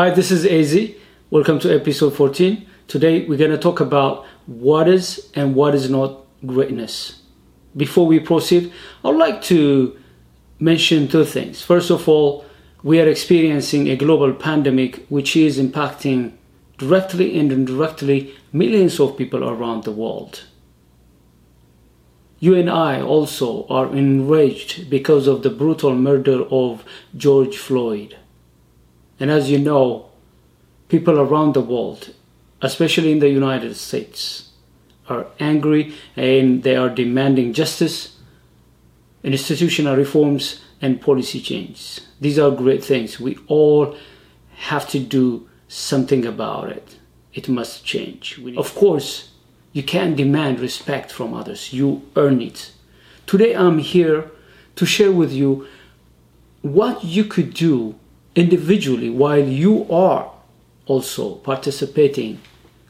Hi, this is AZ. Welcome to episode 14. Today we're going to talk about what is and what is not greatness. Before we proceed, I'd like to mention two things. First of all, we are experiencing a global pandemic which is impacting directly and indirectly millions of people around the world. You and I also are enraged because of the brutal murder of George Floyd. And as you know, people around the world, especially in the United States, are angry and they are demanding justice, institutional reforms, and policy change. These are great things. We all have to do something about it. It must change. Of course, you can't demand respect from others. You earn it. Today I'm here to share with you what you could do individually while you are also participating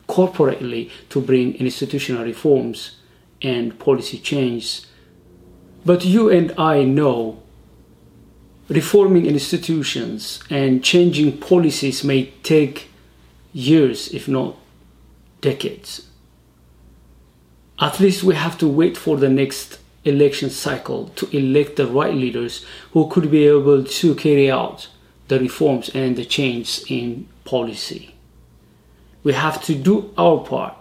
corporately to bring institutional reforms and policy change. But you and I know reforming institutions and changing policies may take years, if not decades. At least we have to wait for the next election cycle to elect the right leaders who could be able to carry out the reforms and the change in policy. We have to do our part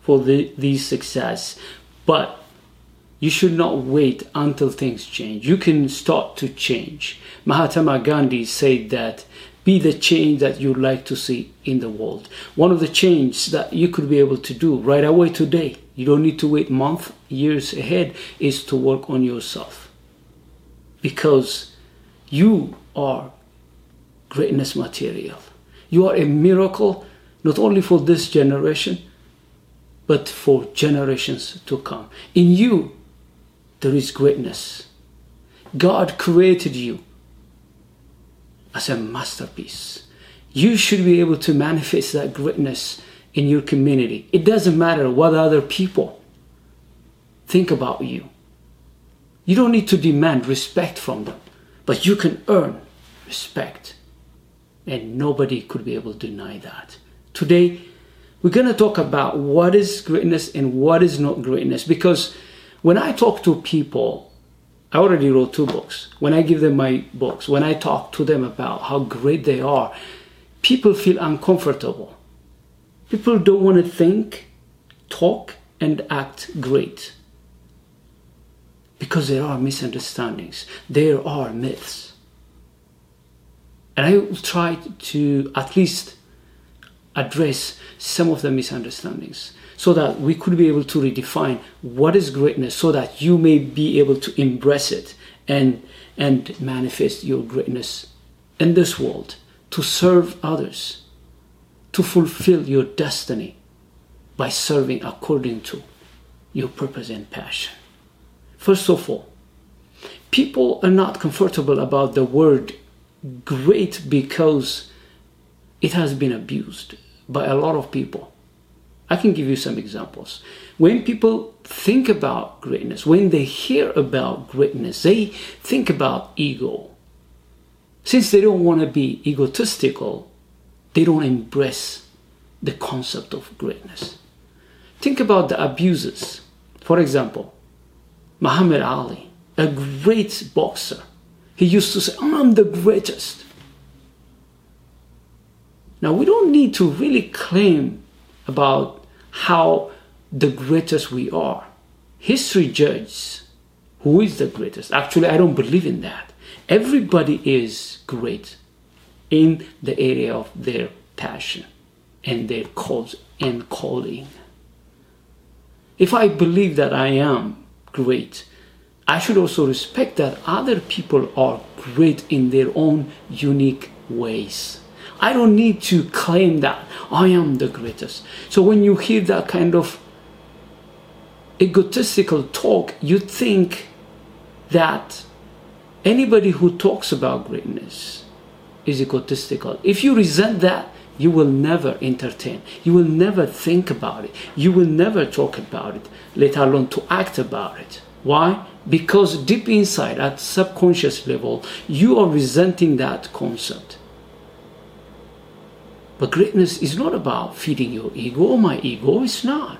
for the, success, but you should not wait until things change. You can start to change. Mahatma Gandhi said that be the change that you'd like to see in the world. One of the changes that you could be able to do right away today, you don't need to wait months, years ahead, is to work on yourself. Because you are greatness material. You are a miracle not only for this generation, but for generations to come. In you, there is greatness. God created you as a masterpiece. You should be able to manifest that greatness in your community. It doesn't matter what other people think about you. You don't need to demand respect from them, but you can earn respect. And nobody could be able to deny that. Today, we're going to talk about what is greatness and what is not greatness because when I talk to people I already wrote two books. When I give them my books, when I talk to them about how great they are, people feel uncomfortable. People don't want to think, talk, and act great. Because there are misunderstandings, there are myths. And I will try to at least address some of the misunderstandings so that we could be able to redefine what is greatness so that you may be able to embrace it and and manifest your greatness in this world to serve others to fulfill your destiny by serving according to your purpose and passion. First of all people are not comfortable about the word great because it has been abused by a lot of people I can give you some examples. When people think about greatness, when they hear about greatness, they think about ego. Since they don't want to be egotistical, they don't embrace the concept of greatness. Think about the abuses. For example, Muhammad Ali, a great boxer, he used to say, I'm the greatest. Now, we don't need to really claim about how the greatest we are. History judges who is the greatest. Actually, I don't believe in that. Everybody is great in the area of their passion and their cause and calling. If I believe that I am great, I should also respect that other people are great in their own unique ways. I don't need to claim that I am the greatest. So when you hear that kind of egotistical talk, you think that anybody who talks about greatness is egotistical. If you resent that, you will never entertain. You will never think about it. You will never talk about it, let alone to act about it. Why? Because deep inside, at subconscious level, you are resenting that concept. But greatness is not about feeding your ego or my ego, it's not.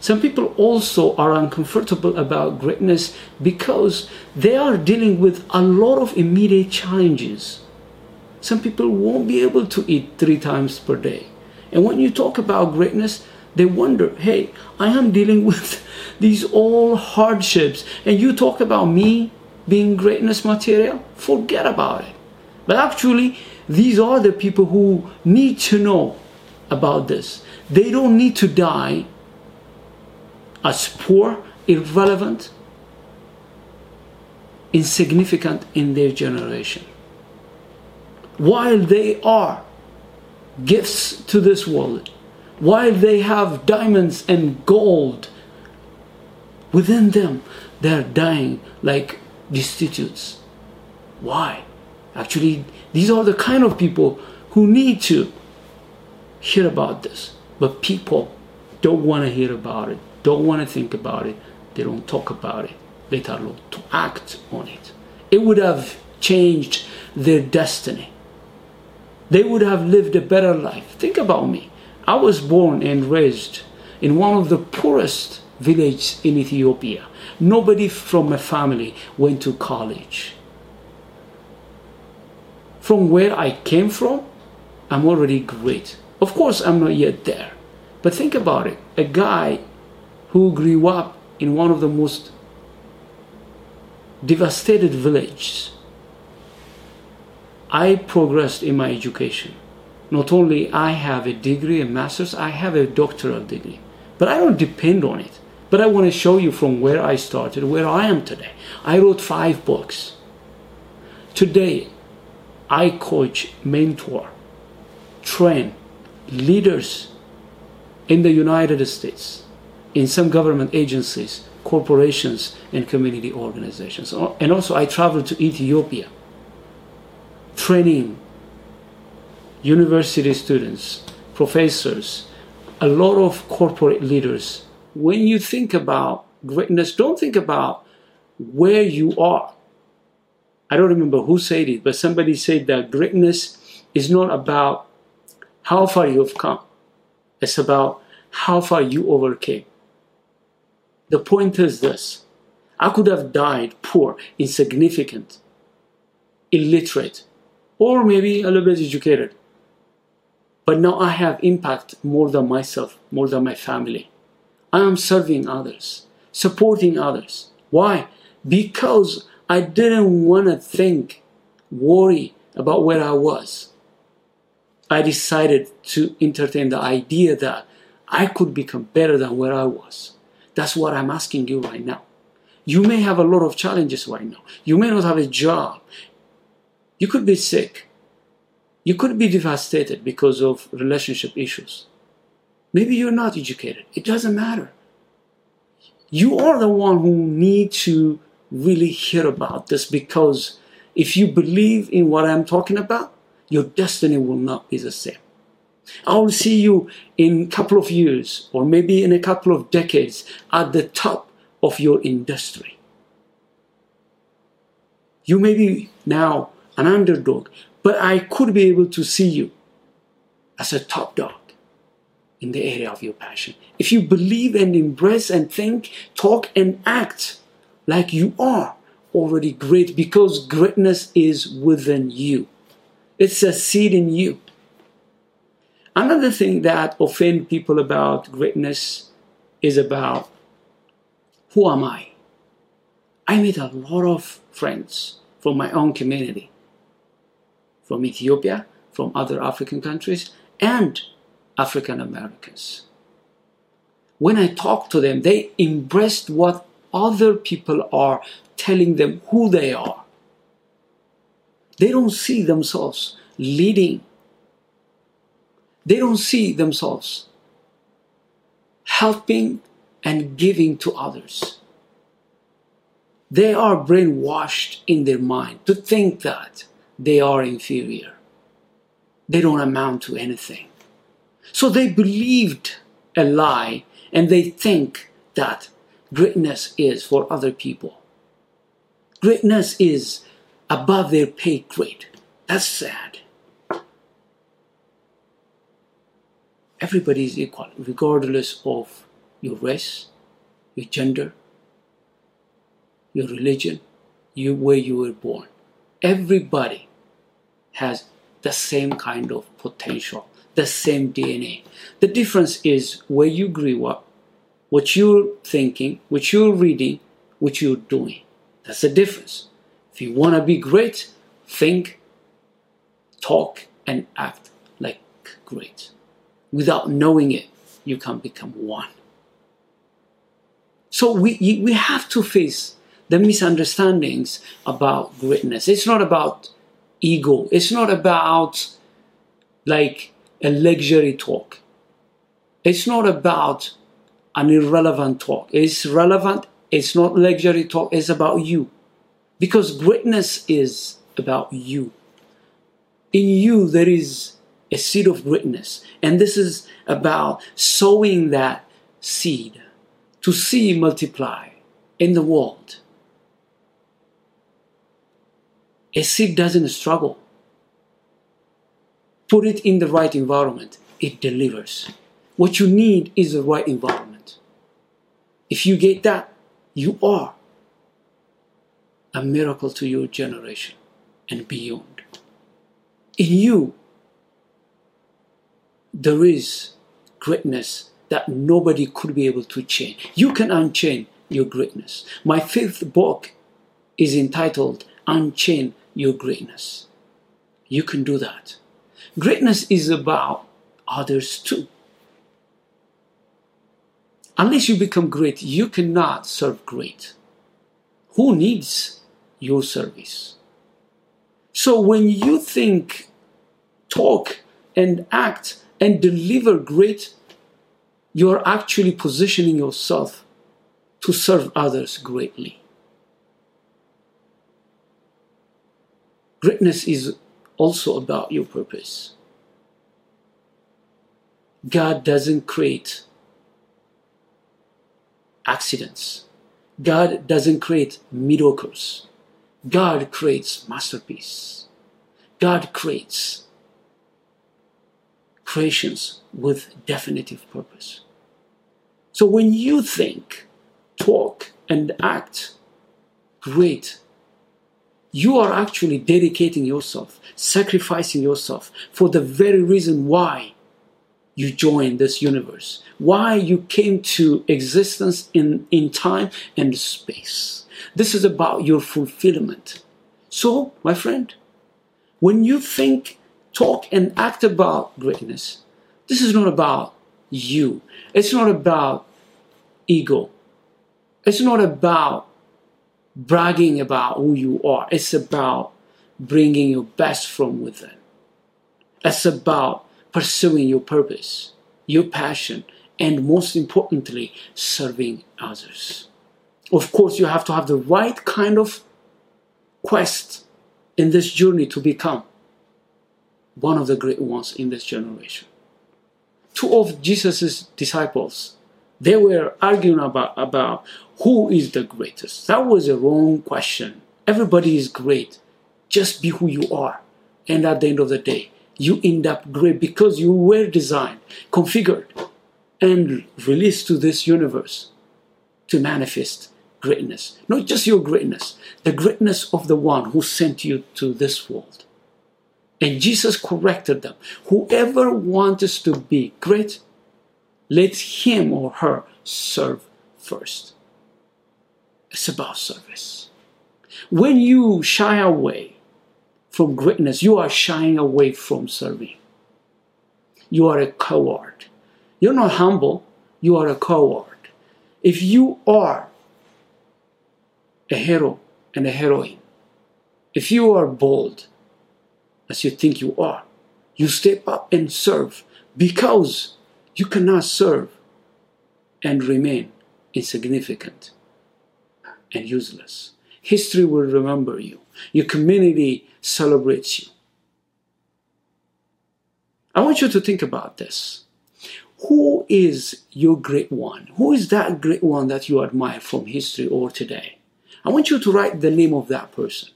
Some people also are uncomfortable about greatness because they are dealing with a lot of immediate challenges. Some people won't be able to eat three times per day. And when you talk about greatness, they wonder, hey, I am dealing with these all hardships, and you talk about me being greatness material? Forget about it. But actually, these are the people who need to know about this. They don't need to die as poor, irrelevant, insignificant in their generation. While they are gifts to this world, while they have diamonds and gold within them, they're dying like destitutes. Why? Actually, these are the kind of people who need to hear about this, but people don't want to hear about it don't want to think about it, they don't talk about it, let alone to act on it. It would have changed their destiny. They would have lived a better life. Think about me. I was born and raised in one of the poorest villages in Ethiopia. Nobody from my family went to college. From where I came from, I'm already great. Of course, I'm not yet there. But think about it. A guy who grew up in one of the most devastated villages, I progressed in my education. Not only I have a degree, a master's, I have a doctoral degree. But I don't depend on it. But I want to show you from where I started, where I am today. I wrote five books. Today, I coach, mentor, train leaders in the United States in some government agencies, corporations, and community organizations. And also, I travel to Ethiopia, training university students, professors, a lot of corporate leaders. When you think about greatness, don't think about where you are. I don't remember who said it, but somebody said that greatness is not about how far you've come, it's about how far you overcame. The point is this I could have died poor, insignificant, illiterate, or maybe a little bit educated. But now I have impact more than myself, more than my family. I am serving others, supporting others. Why? Because I didn't want to think, worry about where I was. I decided to entertain the idea that I could become better than where I was. That's what I'm asking you right now. You may have a lot of challenges right now. You may not have a job. You could be sick. You could be devastated because of relationship issues. Maybe you're not educated. It doesn't matter. You are the one who need to really hear about this because if you believe in what I'm talking about, your destiny will not be the same. I will see you in a couple of years or maybe in a couple of decades at the top of your industry. You may be now an underdog, but I could be able to see you as a top dog in the area of your passion. If you believe and embrace and think, talk and act like you are already great because greatness is within you. It's a seed in you. Another thing that offend people about greatness is about who am I? I meet a lot of friends from my own community, from Ethiopia, from other African countries, and African Americans. When I talk to them, they embraced what other people are telling them who they are. They don't see themselves leading they don't see themselves helping and giving to others. They are brainwashed in their mind to think that they are inferior. They don't amount to anything. So they believed a lie and they think that greatness is for other people. Greatness is above their pay grade. That's sad. Everybody is equal, regardless of your race, your gender, your religion, you, where you were born. Everybody has the same kind of potential, the same DNA. The difference is where you grew up, what you're thinking, what you're reading, what you're doing. That's the difference. If you want to be great, think, talk, and act like great. Without knowing it, you can become one. So we, we have to face the misunderstandings about greatness. It's not about ego. It's not about like a luxury talk. It's not about an irrelevant talk. It's relevant. It's not luxury talk. It's about you. Because greatness is about you. In you, there is a seed of greatness. And this is about sowing that seed to see multiply in the world. A seed doesn't struggle. Put it in the right environment, it delivers. What you need is the right environment. If you get that, you are a miracle to your generation and beyond. In you, there is greatness that nobody could be able to change. You can unchain your greatness. My fifth book is entitled Unchain Your Greatness. You can do that. Greatness is about others too. Unless you become great, you cannot serve great. Who needs your service? So when you think, talk, and act and deliver great, you're actually positioning yourself to serve others greatly. Greatness is also about your purpose. God doesn't create accidents. God doesn't create mediocres. God creates masterpiece. God creates creations with definitive purpose. So when you think, talk, and act great, you are actually dedicating yourself, sacrificing yourself for the very reason why you joined this universe, why you came to existence in, in time and space. This is about your fulfillment. So, my friend, when you think, talk, and act about greatness, this is not about you. It's not about ego. It's not about bragging about who you are. It's about bringing your best from within. It's about pursuing your purpose, your passion, and most importantly, serving others. Of course, you have to have the right kind of quest in this journey to become one of the great ones in this generation. Two of Jesus' disciples, they were arguing about, about who is the greatest. That was a wrong question. Everybody is great. Just be who you are. And at the end of the day, you end up great because you were designed, configured, and released to this universe to manifest greatness. Not just your greatness, the greatness of the one who sent you to this world. And Jesus corrected them. Whoever wants to be great, let him or her serve first. It's about service. When you shy away from greatness, you are shying away from serving. You are a coward. You're not humble, you are a coward. If you are a hero and a heroine. If you are bold, as you think you are, you step up and serve because you cannot serve and remain insignificant and useless. History will remember you. Your community celebrates you. I want you to think about this. Who is your great one? Who is that great one that you admire from history or today? I want you to write the name of that person.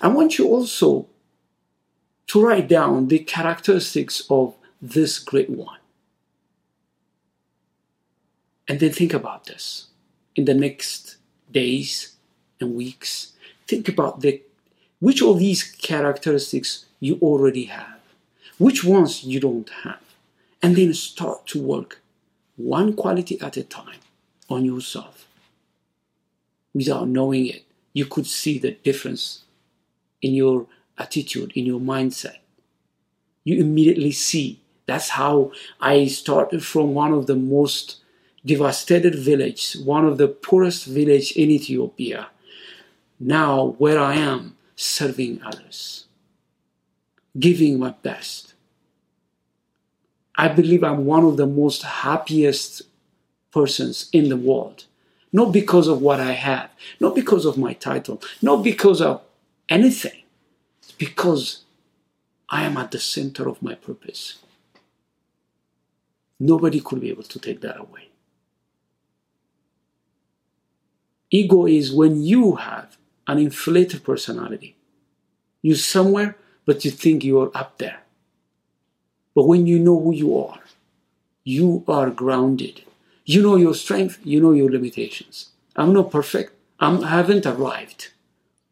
I want you also to write down the characteristics of this great one. And then think about this in the next days and weeks. Think about the which of these characteristics you already have, which ones you don't have, and then start to work one quality at a time on yourself. Without knowing it, you could see the difference in your attitude, in your mindset. You immediately see. That's how I started from one of the most devastated village, one of the poorest village in Ethiopia. Now where I am serving others, giving my best. I believe I'm one of the most happiest persons in the world. Not because of what I have, not because of my title, not because of anything. It's because I am at the center of my purpose. Nobody could be able to take that away. Ego is when you have an inflated personality. You're somewhere, but you think you're up there. But when you know who you are, you are grounded. You know your strength, you know your limitations. I'm not perfect. I'm, I haven't arrived.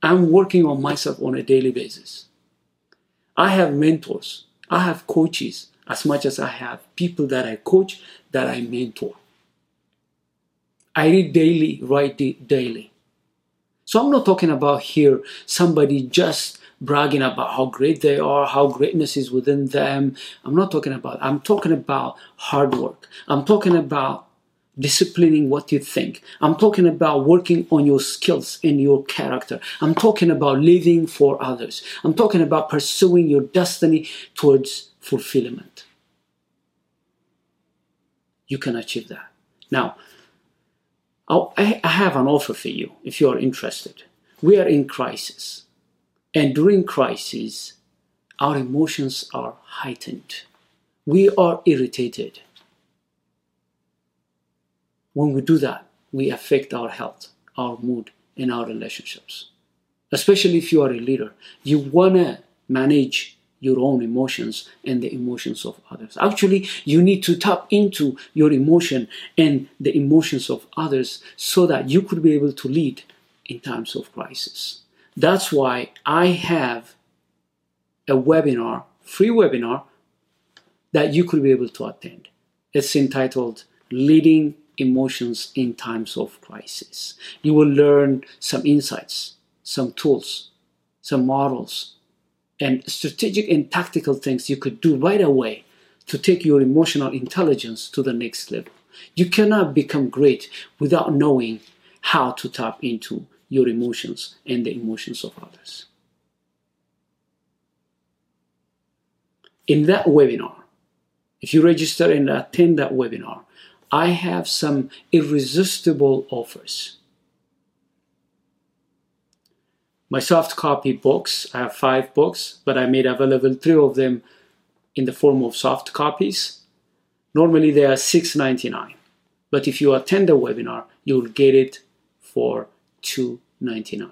I'm working on myself on a daily basis. I have mentors. I have coaches as much as I have people that I coach, that I mentor. I read daily, write daily. So I'm not talking about here somebody just bragging about how great they are, how greatness is within them. I'm not talking about, I'm talking about hard work. I'm talking about disciplining what you think. I'm talking about working on your skills and your character. I'm talking about living for others. I'm talking about pursuing your destiny towards fulfillment. You can achieve that. Now, I have an offer for you if you are interested. We are in crisis. And during crisis, our emotions are heightened. We are irritated. When we do that, we affect our health, our mood, and our relationships. Especially if you are a leader, you want to manage your own emotions and the emotions of others. Actually, you need to tap into your emotion and the emotions of others so that you could be able to lead in times of crisis. That's why I have a webinar, free webinar, that you could be able to attend. It's entitled Leading Emotions in Times of Crisis. You will learn some insights, some tools, some models, and strategic and tactical things you could do right away to take your emotional intelligence to the next level. You cannot become great without knowing how to tap into your emotions and the emotions of others. In that webinar, if you register and attend that webinar, I have some irresistible offers. My soft copy books. I have five books, but I made available three of them in the form of soft copies. Normally they are $6.99, but if you attend the webinar, you'll get it for $2.99.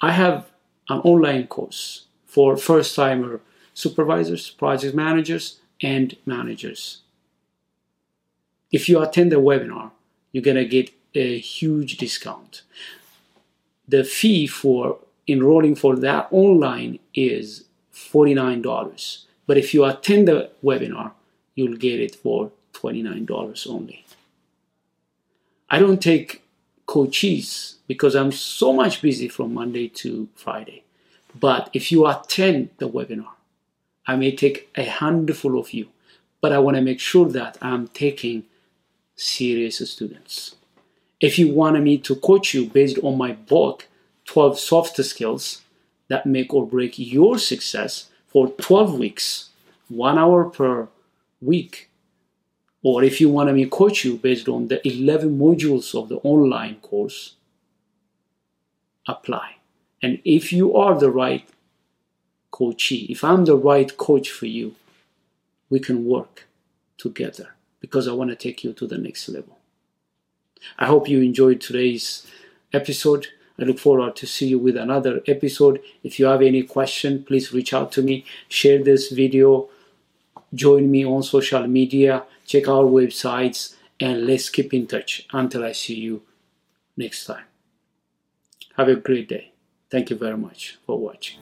I have an online course for first timer supervisors, project managers, and managers. If you attend the webinar, you're going to get a huge discount the fee for enrolling for that online is $49. But if you attend the webinar, you'll get it for $29 only. I don't take coaches because I'm so much busy from Monday to Friday. But if you attend the webinar, I may take a handful of you, but I want to make sure that I'm taking serious students. If you want me to coach you based on my book, 12 soft skills that make or break your success for 12 weeks, one hour per week, or if you want me to coach you based on the 11 modules of the online course, apply. And if you are the right coachee, if I'm the right coach for you, we can work together because I want to take you to the next level. I hope you enjoyed today's episode. I look forward to see you with another episode. If you have any question, please reach out to me. Share this video join me on social media, check our websites, and let's keep in touch until I see you next time. Have a great day. Thank you very much for watching.